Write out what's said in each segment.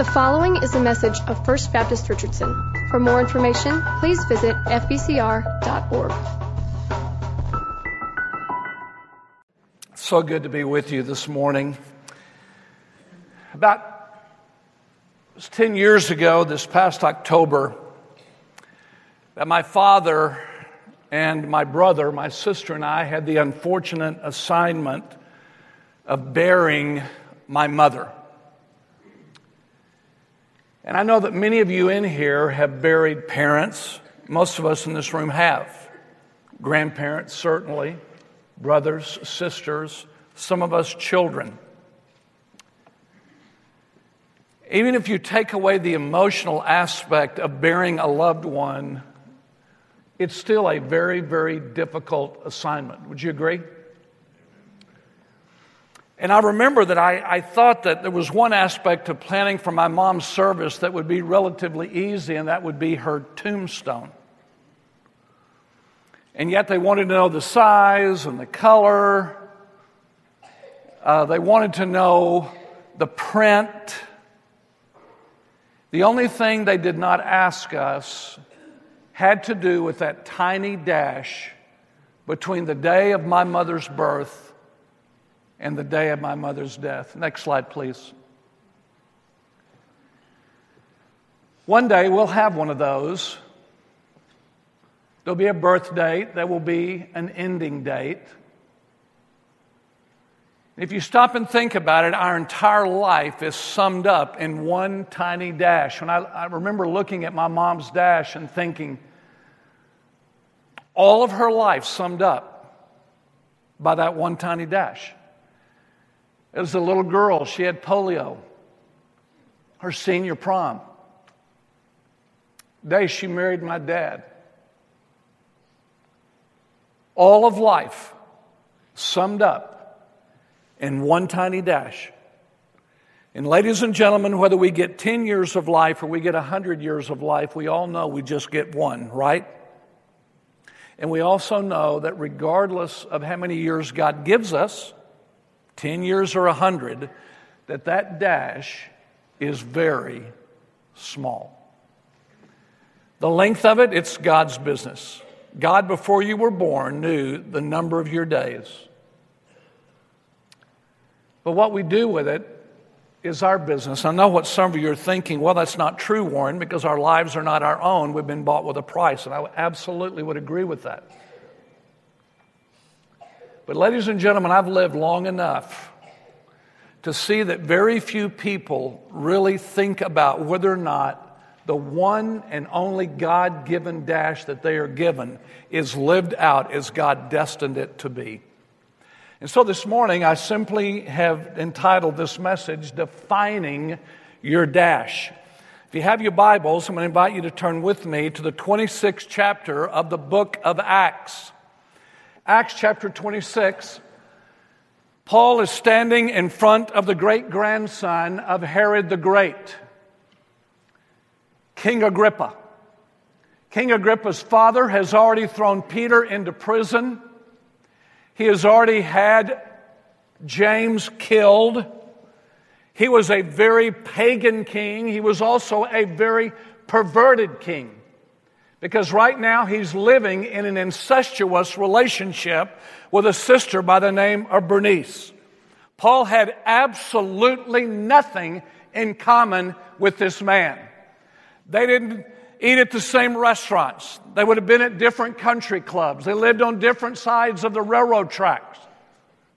The following is a message of First Baptist Richardson. For more information, please visit fbcr.org. So good to be with you this morning. About it was 10 years ago, this past October, that my father and my brother, my sister, and I had the unfortunate assignment of burying my mother. And I know that many of you in here have buried parents. Most of us in this room have. Grandparents, certainly, brothers, sisters, some of us children. Even if you take away the emotional aspect of burying a loved one, it's still a very, very difficult assignment. Would you agree? And I remember that I, I, thought that there was one aspect of planning for my mom's service that would be relatively easy, and that would be her tombstone. And yet they wanted to know the size and the color. Uh, they wanted to know the print. The only thing they did not ask us had to do with that tiny dash between the day of my mother's birth and the day of my mother's death. Next slide, please. One day we'll have one of those. There'll be a birth date, there will be an ending date. If you stop and think about it, our entire life is summed up in one tiny dash. When I, I remember looking at my mom's dash and thinking, all of her life summed up by that one tiny dash. As a little girl, she had polio, her senior prom. Day she married my dad. All of life summed up in one tiny dash. And, ladies and gentlemen, whether we get 10 years of life or we get 100 years of life, we all know we just get one, right? And we also know that regardless of how many years God gives us, 10 years or 100, that that dash is very small. The length of it, it's God's business. God, before you were born, knew the number of your days. But what we do with it is our business. I know what some of you are thinking. Well, that's not true, Warren, because our lives are not our own. We've been bought with a price. And I absolutely would agree with that. But, ladies and gentlemen, I've lived long enough to see that very few people really think about whether or not the one and only God given dash that they are given is lived out as God destined it to be. And so this morning, I simply have entitled this message, Defining Your Dash. If you have your Bibles, I'm going to invite you to turn with me to the 26th chapter of the book of Acts. Acts chapter 26. Paul is standing in front of the great grandson of Herod the Great, King Agrippa. King Agrippa's father has already thrown Peter into prison. He has already had James killed. He was a very pagan king. He was also a very perverted king. Because right now he's living in an incestuous relationship with a sister by the name of Bernice. Paul had absolutely nothing in common with this man. They didn't eat at the same restaurants. They would have been at different country clubs. They lived on different sides of the railroad tracks.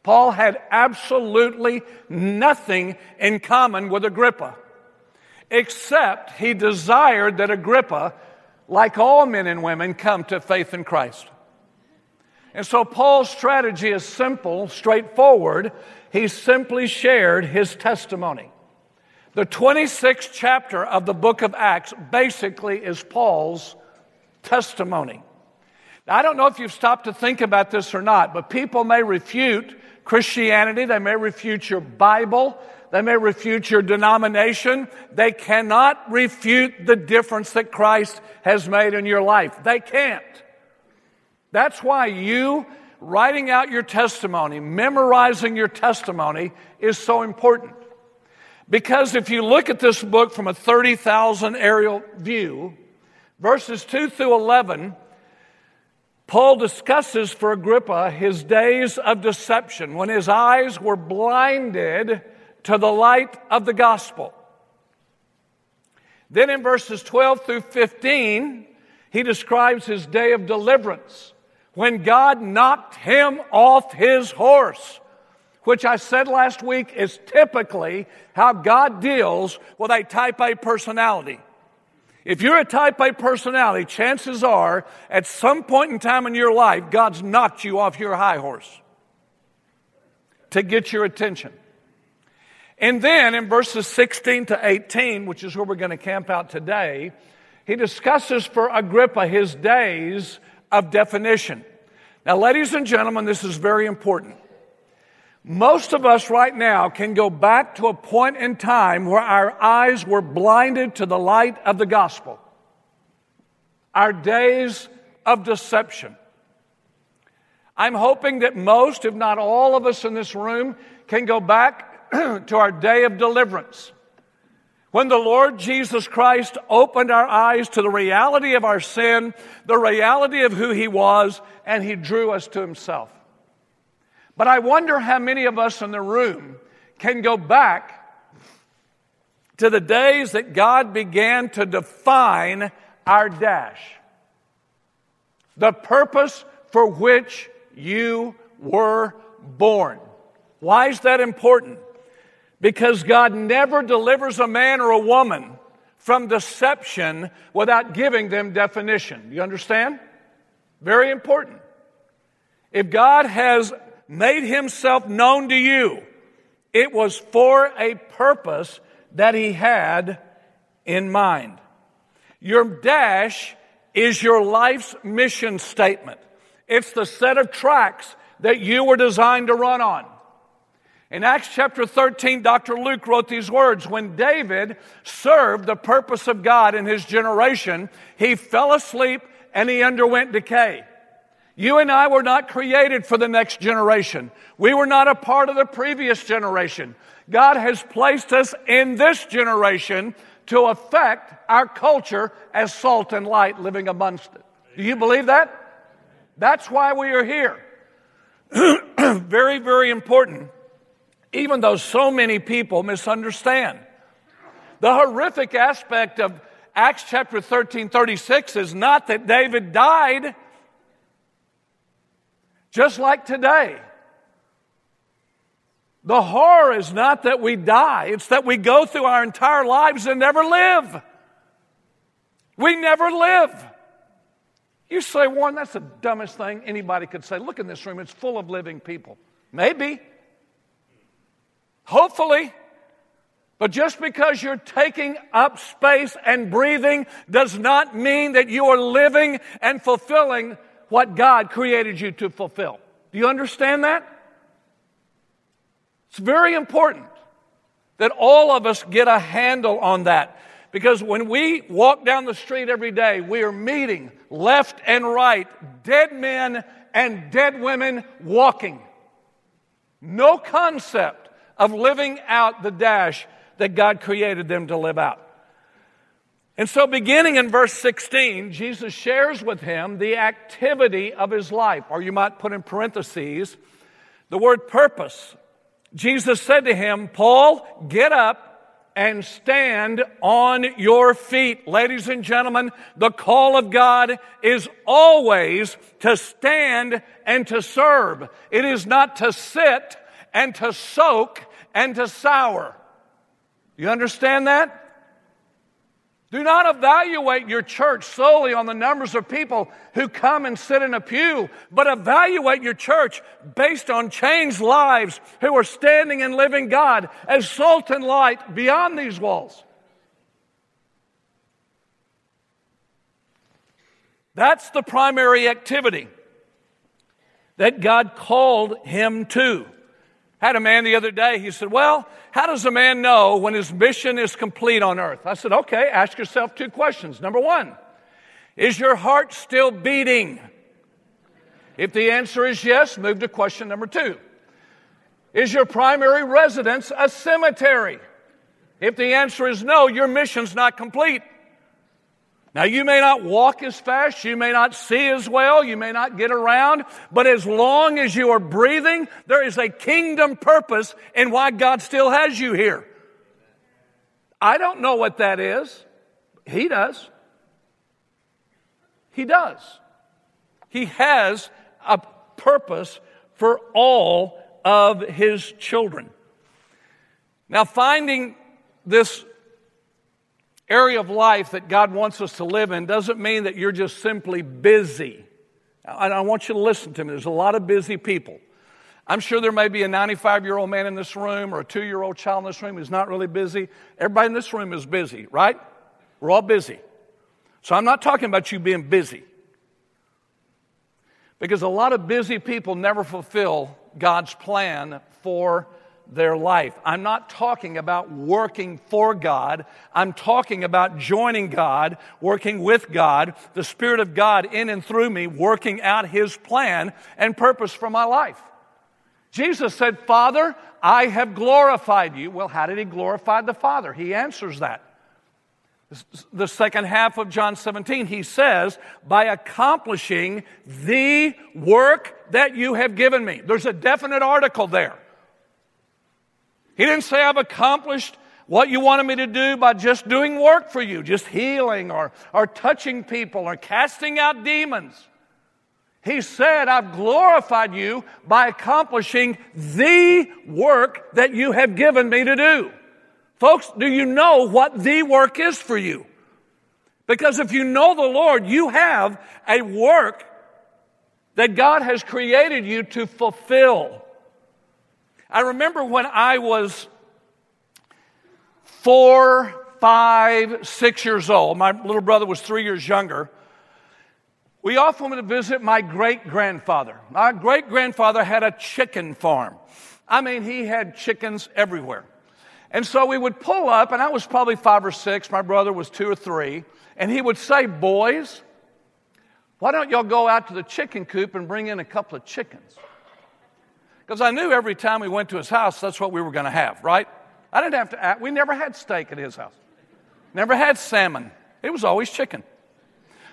Paul had absolutely nothing in common with Agrippa, except he desired that Agrippa, like all men and women, come to faith in Christ. And so Paul's strategy is simple, straightforward. He simply shared his testimony. The 26th chapter of the book of Acts basically is Paul's testimony. Now, I don't know if you've stopped to think about this or not, but people may refute Christianity, they may refute your Bible, they may refute your denomination. They cannot refute the difference that Christ has made in your life. They can't. That's why you writing out your testimony, memorizing your testimony is so important. Because if you look at this book from a 30,000 aerial view, verses 2 through 11, Paul discusses for Agrippa his days of deception when his eyes were blinded to the light of the gospel. Then in verses 12 through 15, he describes his day of deliverance when God knocked him off his horse, which I said last week is typically how God deals with a type A personality. If you're a type A personality, chances are at some point in time in your life, God's knocked you off your high horse to get your attention. And then in verses 16 to 18, which is where we're going to camp out today, he discusses for Agrippa his days of definition. Now, ladies and gentlemen, this is very important. Most of us right now can go back to a point in time where our eyes were blinded to the light of the gospel. Our days of deception. I'm hoping that most, if not all of us in this room, can go back to our day of deliverance. When the Lord Jesus Christ opened our eyes to the reality of our sin, the reality of who He was, and He drew us to Himself. But I wonder how many of us in the room can go back to the days that God began to define our dash. The purpose for which you were born. Why is that important? Because God never delivers a man or a woman from deception without giving them definition. You understand? Very important. If God has made himself known to you, it was for a purpose that he had in mind. Your dash is your life's mission statement. It's the set of tracks that you were designed to run on. In Acts chapter 13, Dr. Luke wrote these words When David served the purpose of God in his generation, he fell asleep and he underwent decay. You and I were not created for the next generation. We were not a part of the previous generation. God has placed us in this generation to affect our culture as salt and light living amongst it. Do you believe that? That's why we are here. very, very important, even though so many people misunderstand. The horrific aspect of Acts chapter 13 36 is not that David died just like today. The horror is not that we die, it's that we go through our entire lives and never live. We never live. You say, Warren, that's the dumbest thing anybody could say. Look in this room, it's full of living people. Maybe. Hopefully. But just because you're taking up space and breathing does not mean that you are living and fulfilling what God created you to fulfill. Do you understand that? It's very important that all of us get a handle on that. Because when we walk down the street every day, we are meeting left and right dead men and dead women walking. No concept of living out the dash that God created them to live out. And so, beginning in verse 16, Jesus shares with him the activity of his life, or you might put in parentheses the word purpose. Jesus said to him, Paul, get up and stand on your feet. Ladies and gentlemen, the call of God is always to stand and to serve. It is not to sit and to soak and to sour. You understand that? Do not evaluate your church solely on the numbers of people who come and sit in a pew, but evaluate your church based on changed lives who are standing and living God as salt and light beyond these walls. That's the primary activity that God called him to. Had a man the other day, he said, Well, how does a man know when his mission is complete on earth? I said, Okay, ask yourself two questions. Number one, is your heart still beating? If the answer is yes, move to question number two. Is your primary residence a cemetery? If the answer is no, your mission's not complete. Now, you may not walk as fast, you may not see as well, you may not get around, but as long as you are breathing, there is a kingdom purpose in why God still has you here. I don't know what that is. He does. He does. He has a purpose for all of his children. Now, finding this area of life that God wants us to live in doesn't mean that you're just simply busy. I want you to listen to me. There's a lot of busy people. I'm sure there may be a 95 year old man in this room or a two year old child in this room who's not really busy. Everybody in this room is busy, right? We're all busy. So I'm not talking about you being busy. Because a lot of busy people never fulfill God's plan for their life. I'm not talking about working for God. I'm talking about joining God, working with God, the Spirit of God in and through me, working out His plan and purpose for my life. Jesus said, Father, I have glorified you. Well, how did He glorify the Father? He answers that. The second half of John 17, he says, by accomplishing the work that you have given me. There's a definite article there. He didn't say, I've accomplished what you wanted me to do by just doing work for you, just healing or, or touching people or casting out demons. He said, I've glorified you by accomplishing the work that you have given me to do. Folks, do you know what the work is for you? Because if you know the Lord, you have a work that God has created you to fulfill. I remember when I was four, five, six years old, my little brother was three years younger. We often went to visit my great grandfather. My great grandfather had a chicken farm. I mean, he had chickens everywhere. And so we would pull up, and I was probably five or six, my brother was two or three, and he would say, Boys, why don't y'all go out to the chicken coop and bring in a couple of chickens? Because I knew every time we went to his house, that's what we were going to have, right? I didn't have to act. We never had steak at his house, never had salmon. It was always chicken.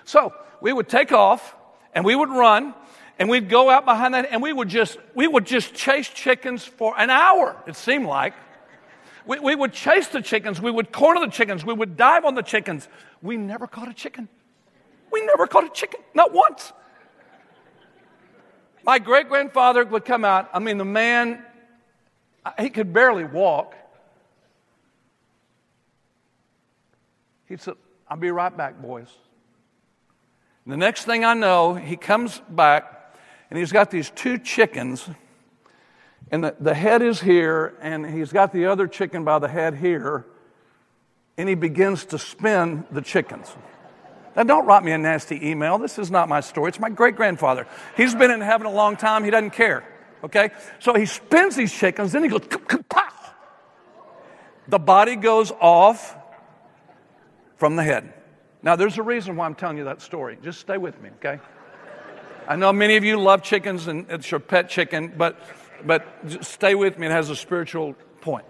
So we would take off and we would run and we'd go out behind that and we would just we would just chase chickens for an hour it seemed like we, we would chase the chickens we would corner the chickens we would dive on the chickens we never caught a chicken we never caught a chicken not once my great grandfather would come out. I mean, the man, he could barely walk. He said, I'll be right back, boys. And the next thing I know, he comes back and he's got these two chickens, and the, the head is here, and he's got the other chicken by the head here, and he begins to spin the chickens. Now, don't write me a nasty email. This is not my story. It's my great grandfather. He's been in heaven a long time. He doesn't care. Okay? So he spins these chickens, then he goes, pow. The body goes off from the head. Now, there's a reason why I'm telling you that story. Just stay with me, okay? I know many of you love chickens and it's your pet chicken, but, but stay with me. It has a spiritual point.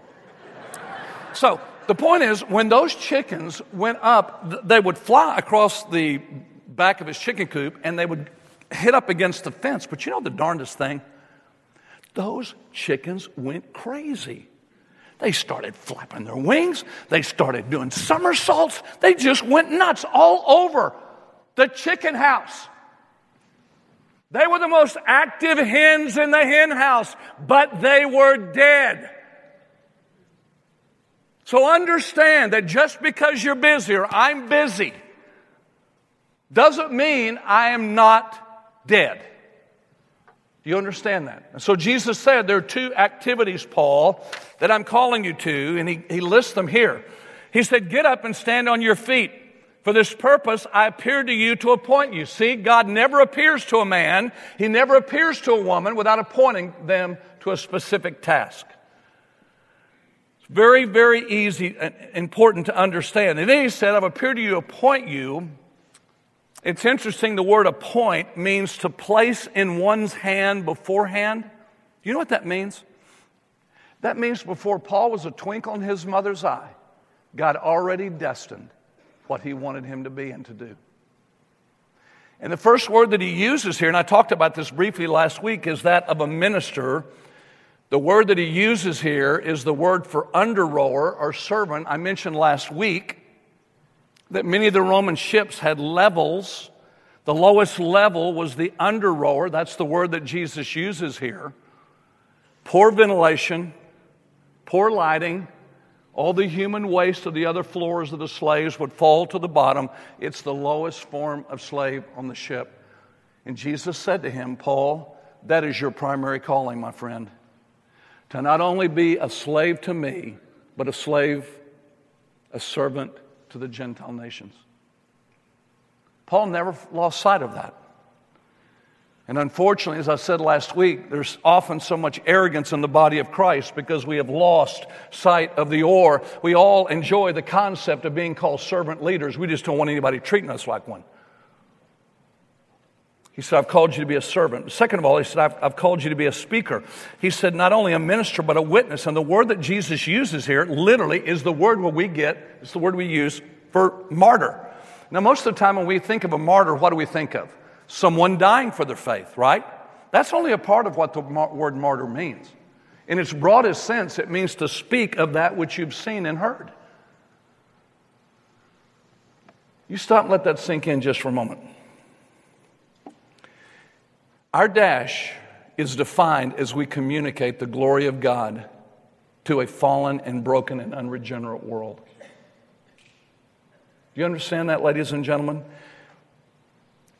So, the point is, when those chickens went up, they would fly across the back of his chicken coop and they would hit up against the fence. But you know the darndest thing? Those chickens went crazy. They started flapping their wings. They started doing somersaults. They just went nuts all over the chicken house. They were the most active hens in the hen house, but they were dead. So understand that just because you're busy or I'm busy doesn't mean I am not dead. Do you understand that? And So Jesus said there are two activities, Paul, that I'm calling you to, and he, he lists them here. He said, Get up and stand on your feet. For this purpose, I appeared to you to appoint you. See, God never appears to a man, He never appears to a woman without appointing them to a specific task. Very, very easy and important to understand. And then he said, I've appeared to you to appoint you. It's interesting, the word appoint means to place in one's hand beforehand. You know what that means? That means before Paul was a twinkle in his mother's eye, God already destined what he wanted him to be and to do. And the first word that he uses here, and I talked about this briefly last week, is that of a minister. The word that he uses here is the word for under rower or servant. I mentioned last week that many of the Roman ships had levels. The lowest level was the under rower. That's the word that Jesus uses here. Poor ventilation, poor lighting, all the human waste of the other floors of the slaves would fall to the bottom. It's the lowest form of slave on the ship. And Jesus said to him, Paul, that is your primary calling, my friend. To not only be a slave to me, but a slave, a servant to the Gentile nations. Paul never lost sight of that. And unfortunately, as I said last week, there's often so much arrogance in the body of Christ because we have lost sight of the oar. We all enjoy the concept of being called servant leaders. We just don't want anybody treating us like one. He said, I've called you to be a servant. Second of all, he said, I've, I've, called you to be a speaker. He said, not only a minister, but a witness. And the word that Jesus uses here literally is the word where we get, it's the word we use for martyr. Now, most of the time when we think of a martyr, what do we think of? someone dying for their faith, right? That's only a part of what the word martyr means. In its broadest sense, it means to speak of that which you've seen and heard. You stop and let that sink in just for a moment. Our dash is defined as we communicate the glory of God to a fallen and broken and unregenerate world. Do you understand that, ladies and gentlemen?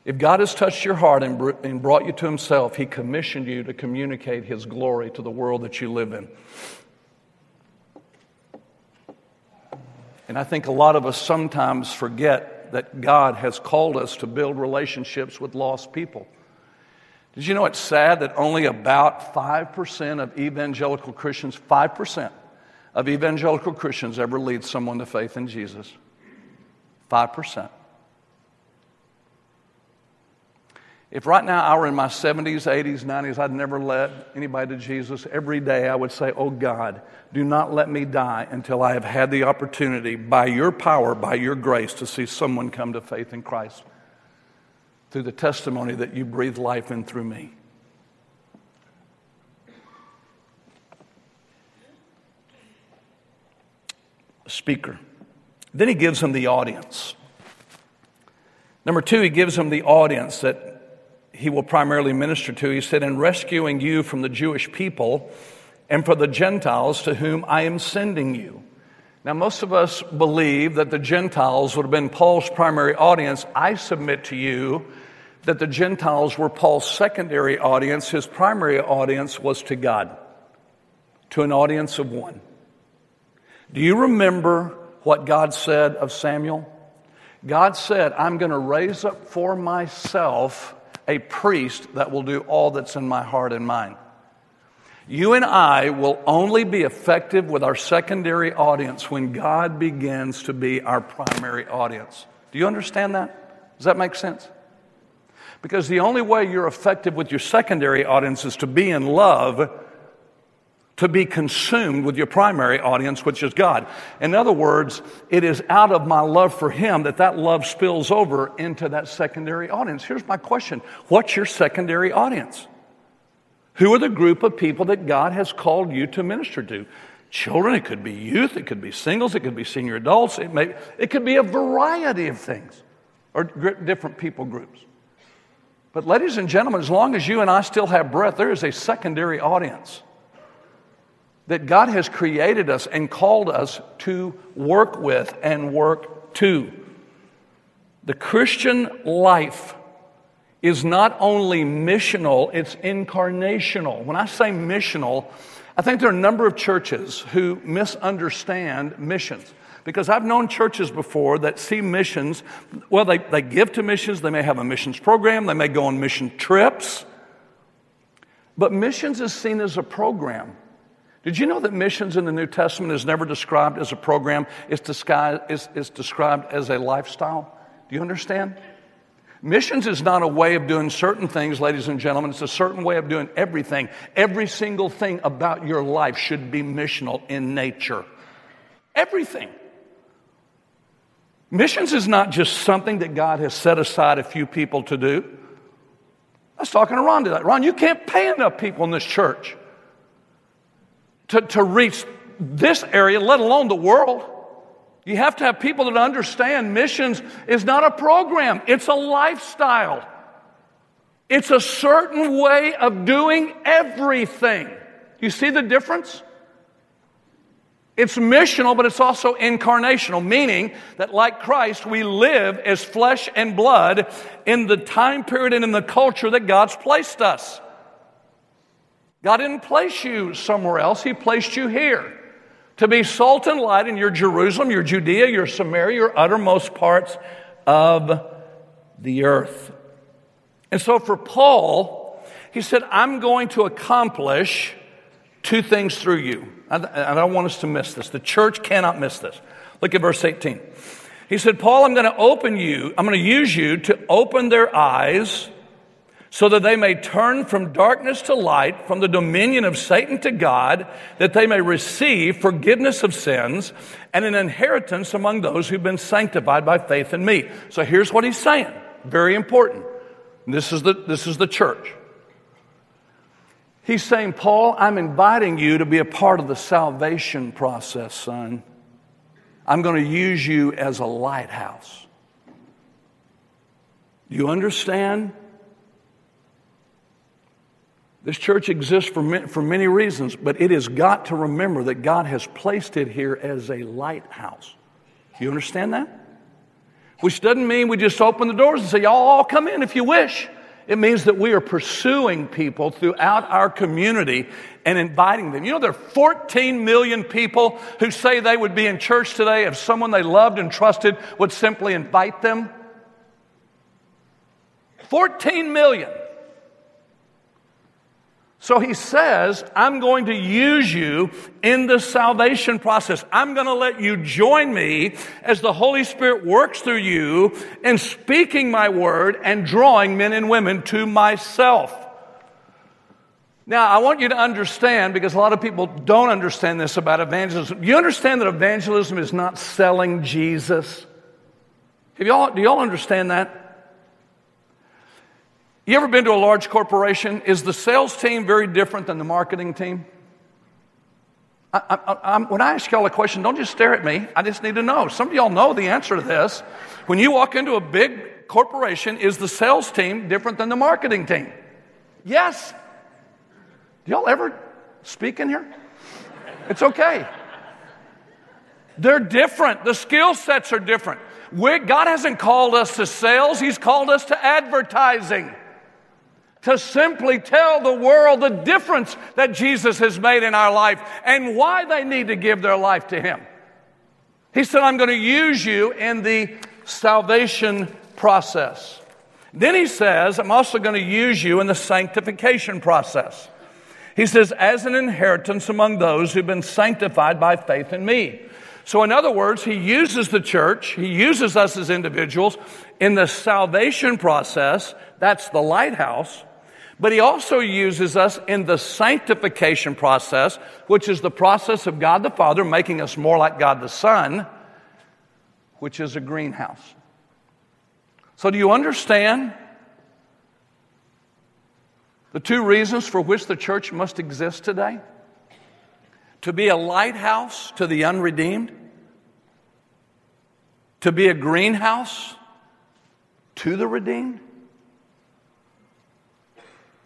If God has touched your heart and brought you to Himself, He commissioned you to communicate His glory to the world that you live in. And I think a lot of us sometimes forget that God has called us to build relationships with lost people. Did you know it's sad that only about 5% of evangelical Christians, 5% of evangelical Christians ever lead someone to faith in Jesus? 5%. If right now I were in my 70s, 80s, 90s, I'd never led anybody to Jesus. Every day I would say, Oh God, do not let me die until I have had the opportunity, by your power, by your grace, to see someone come to faith in Christ through the testimony that you breathe life in through me. Speaker. Then he gives him the audience. Number two, he gives him the audience that he will primarily minister to. He said, In rescuing you from the Jewish people and for the Gentiles to whom I am sending you. Now, most of us believe that the Gentiles would have been Paul's primary audience. I submit to you that the Gentiles were Paul's secondary audience. His primary audience was to God, to an audience of one. Do you remember what God said of Samuel? God said, I'm going to raise up for myself a priest that will do all that's in my heart and mind. You and I will only be effective with our secondary audience when God begins to be our primary audience. Do you understand that? Does that make sense? Because the only way you're effective with your secondary audience is to be in love to be consumed with your primary audience, which is God. In other words, it is out of my love for Him that that love spills over into that secondary audience. Here's my question What's your secondary audience? Who are the group of people that God has called you to minister to? Children, it could be youth, it could be singles, it could be senior adults, it, may, it could be a variety of things or different people groups. But, ladies and gentlemen, as long as you and I still have breath, there is a secondary audience that God has created us and called us to work with and work to. The Christian life is not only missional, it's incarnational. When I say missional, I think there are a number of churches who misunderstand missions. Because I've known churches before that see missions, well, they, they give to missions, they may have a missions program, they may go on mission trips. But missions is seen as a program. Did you know that missions in the New Testament is never described as a program? It's, described, it's, it's described as a lifestyle. Do you understand? Missions is not a way of doing certain things, ladies and gentlemen. It's a certain way of doing everything. Every single thing about your life should be missional in nature. Everything. Missions is not just something that God has set aside a few people to do. I was talking to Ron today. Ron, you can't pay enough people in this church to, to reach this area, let alone the world. You have to have people that understand missions is not a program, it's a lifestyle. It's a certain way of doing everything. You see the difference? It's missional, but it's also incarnational, meaning that like Christ, we live as flesh and blood in the time period and in the culture that God's placed us. God didn't place you somewhere else, He placed you here to be salt and light in your Jerusalem, your Judea, your Samaria, your uttermost parts of the earth. And so for Paul, he said, I'm going to accomplish two things through you. I don't want us to miss this. The church cannot miss this. Look at verse 18. He said, Paul, I'm going to open you, I'm going to use you to open their eyes so that they may turn from darkness to light, from the dominion of Satan to God, that they may receive forgiveness of sins and an inheritance among those who've been sanctified by faith in me. So here's what he's saying. Very important. This is the, this is the church. He's saying, Paul, I'm inviting you to be a part of the salvation process, son. I'm going to use you as a lighthouse. Do You understand? This church exists for, for many reasons, but it has got to remember that God has placed it here as a lighthouse. You understand that? Which doesn't mean we just open the doors and say, Y'all all come in if you wish. It means that we are pursuing people throughout our community and inviting them. You know, there are 14 million people who say they would be in church today if someone they loved and trusted would simply invite them. 14 million. So he says, I'm going to use you in the salvation process. I'm going to let you join me as the Holy Spirit works through you in speaking my word and drawing men and women to myself. Now, I want you to understand, because a lot of people don't understand this about evangelism. You understand that evangelism is not selling Jesus? Have y'all, do y'all understand that? You ever been to a large corporation? Is the sales team very different than the marketing team? I, I, when I ask y'all a question, don't just stare at me. I just need to know. Some of y'all know the answer to this. When you walk into a big corporation, is the sales team different than the marketing team? Yes. Do y'all ever speak in here? It's okay. They're different. The skill sets are different. We're, God hasn't called us to sales, He's called us to advertising to simply tell the world the difference that Jesus has made in our life and why they need to give their life to Him. He said, I'm going to use you in the salvation process. Then he says, I'm also going to use you in the sanctification process. He says, as an inheritance among those who've been sanctified by faith in me. So, in other words, he uses the church, he uses us as individuals in the salvation process. That's the lighthouse. But he also uses us in the sanctification process, which is the process of God the Father making us more like God the Son, which is a greenhouse. So, do you understand the two reasons for which the church must exist today? To be a lighthouse to the unredeemed, to be a greenhouse to the redeemed.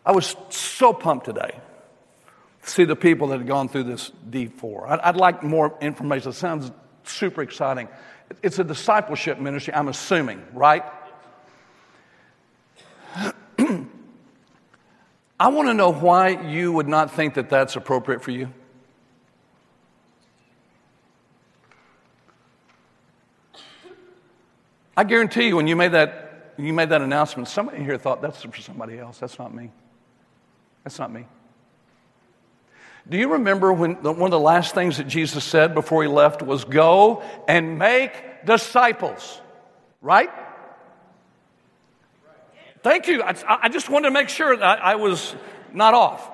I was so pumped today to see the people that had gone through this D4. I'd, I'd like more information. It sounds super exciting. It's a discipleship ministry, I'm assuming, right? I want to know why you would not think that that's appropriate for you. I guarantee you, when you made that, you made that announcement, somebody here thought that's for somebody else. That's not me. That's not me. Do you remember when one of the last things that Jesus said before he left was, Go and make disciples, right? Thank you. I, I just wanted to make sure that I, I, was not off.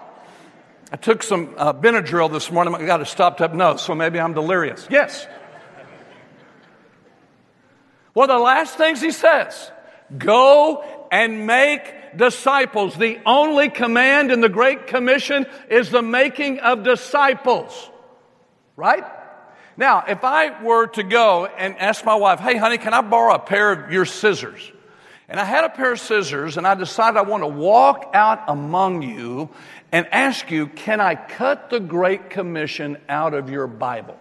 I took some uh, Benadryl this morning. I got a stopped up nose, so maybe I'm delirious. Yes. One of the last things he says go and make disciples. The only command in the Great Commission is the making of disciples. Right? Now, if I were to go and ask my wife, hey, honey, can I borrow a pair of your scissors? And I had a pair of scissors and I decided I want to walk out among you and ask you, can I cut the Great Commission out of your Bible?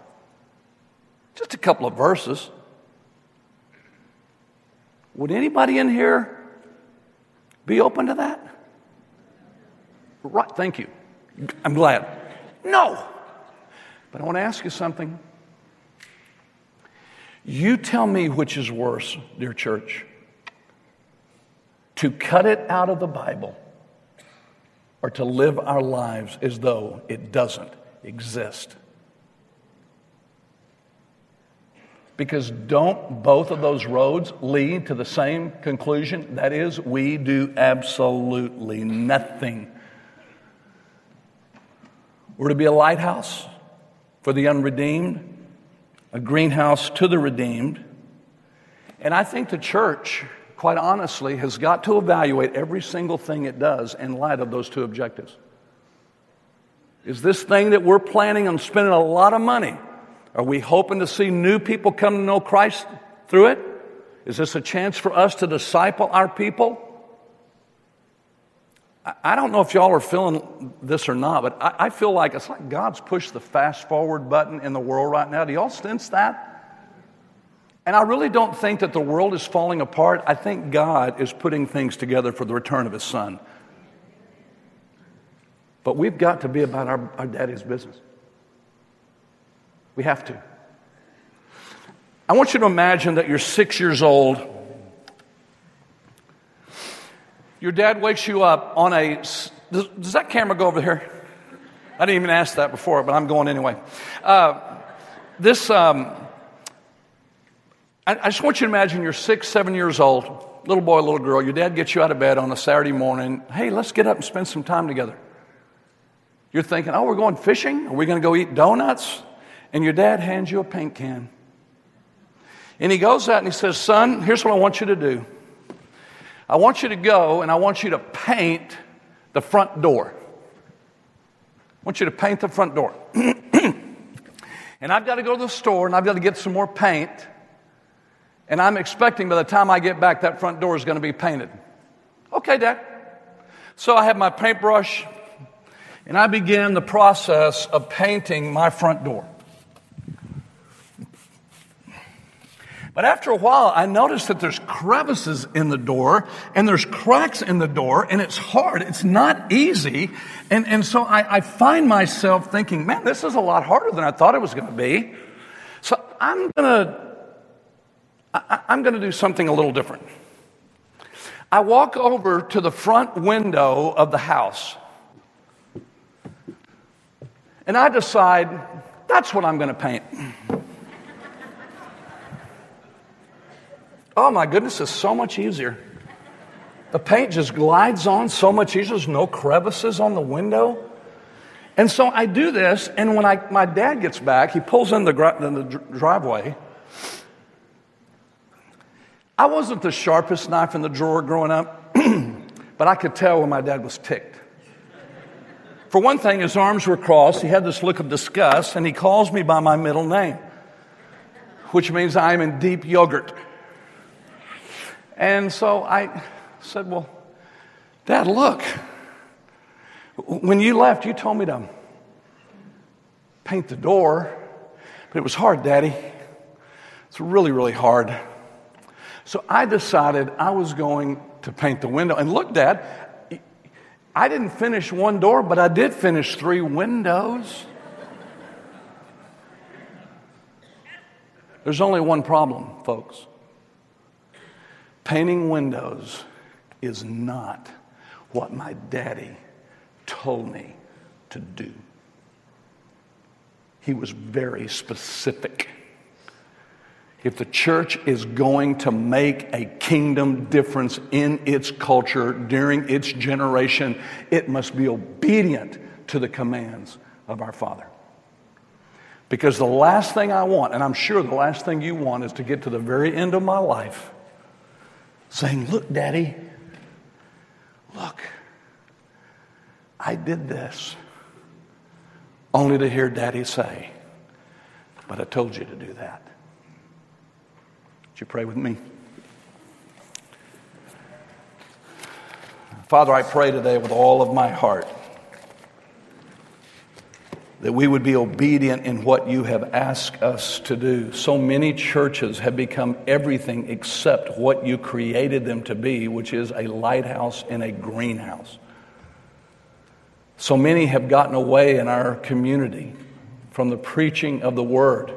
Just a couple of verses. Would anybody in here be open to that? Right, thank you. I'm glad. No. But I want to ask you something. You tell me which is worse, dear church to cut it out of the Bible or to live our lives as though it doesn't exist. Because don't both of those roads lead to the same conclusion? That is, we do absolutely nothing. We're to be a lighthouse for the unredeemed, a greenhouse to the redeemed. And I think the church quite honestly, has got to evaluate every single thing it does in light of those two objectives. Is this thing that we're planning on spending a lot of money? Are we hoping to see new people come to know Christ through it? Is this a chance for us to disciple our people? I don't know if y'all are feeling this or not, but I feel like it's like God's pushed the fast forward button in the world right now. Do y'all sense that? And I really don't think that the world is falling apart. I think God is putting things together for the return of His Son. But we've got to be about our, our daddy's business. We have to. I want you to imagine that you're six years old. Your dad wakes you up on a. Does, does that camera go over here? I didn't even ask that before, but I'm going anyway. Uh, this. Um, I, I just want you to imagine you're six, seven years old, little boy, little girl. Your dad gets you out of bed on a Saturday morning. Hey, let's get up and spend some time together. You're thinking, oh, we're going fishing? Are we going to go eat donuts? And your dad hands you a paint can. And he goes out and he says, Son, here's what I want you to do. I want you to go and I want you to paint the front door. I want you to paint the front door. and I've got to go to the store and I've got to get some more paint. And I'm expecting by the time I get back, that front door is going to be painted. Okay, Dad. So I have my paintbrush and I begin the process of painting my front door. But after a while, I notice that there's crevices in the door and there's cracks in the door and it's hard. It's not easy. And, and so I, I find myself thinking, man, this is a lot harder than I thought it was going to be. So I'm going to I, am going to do something a little different. I walk over to the front window of the house and I decide that's what I'm going to paint. Oh my goodness, it's so much easier. The paint just glides on so much easier. There's no crevices on the window. And so I do this, and when I, my dad gets back, he pulls in the, in the driveway I wasn't the sharpest knife in the drawer growing up, but I could tell when my dad was ticked. For one thing, his arms were crossed. He had this look of disgust, and he calls me by my middle name, which means I'm in deep yogurt. And so I said, Well, Dad, look. When you left, you told me to paint the door, but it was hard, Daddy. It's really, really hard. So I decided I was going to paint the window. And look, Dad, I didn't finish one door, but I did finish three windows. There's only one problem, folks. Painting windows is not what my daddy told me to do. He was very specific. If the church is going to make a kingdom difference in its culture during its generation, it must be obedient to the commands of our Father. Because the last thing I want, and I'm sure the last thing you want, is to get to the very end of my life saying, Look, Daddy, look, I did this. Only to hear Daddy say, But I told you to do that. Would you pray with me? Father, I pray today with all of my heart that we would be obedient in what you have asked us to do. So many churches have become everything except what you created them to be, which is a lighthouse and a greenhouse. So many have gotten away in our community from the preaching of the word.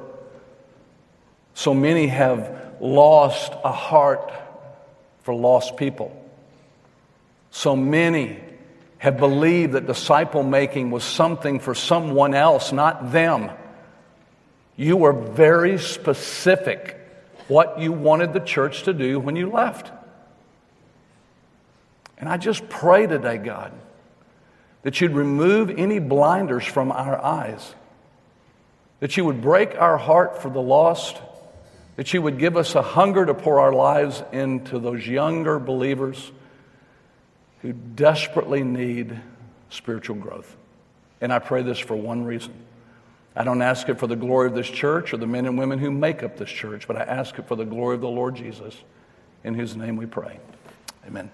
So many have lost a heart for lost people. So many have believed that disciple making was something for someone else, not them. You were very specific what you wanted the church to do when you left. And I just pray today, God, that you'd remove any blinders from our eyes, that you would break our heart for the lost, that you would give us a hunger to pour our lives into those younger believers who desperately need spiritual growth. And I pray this for one reason. I don't ask it for the glory of this church or the men and women who make up this church, but I ask it for the glory of the Lord Jesus, in whose name we pray. Amen.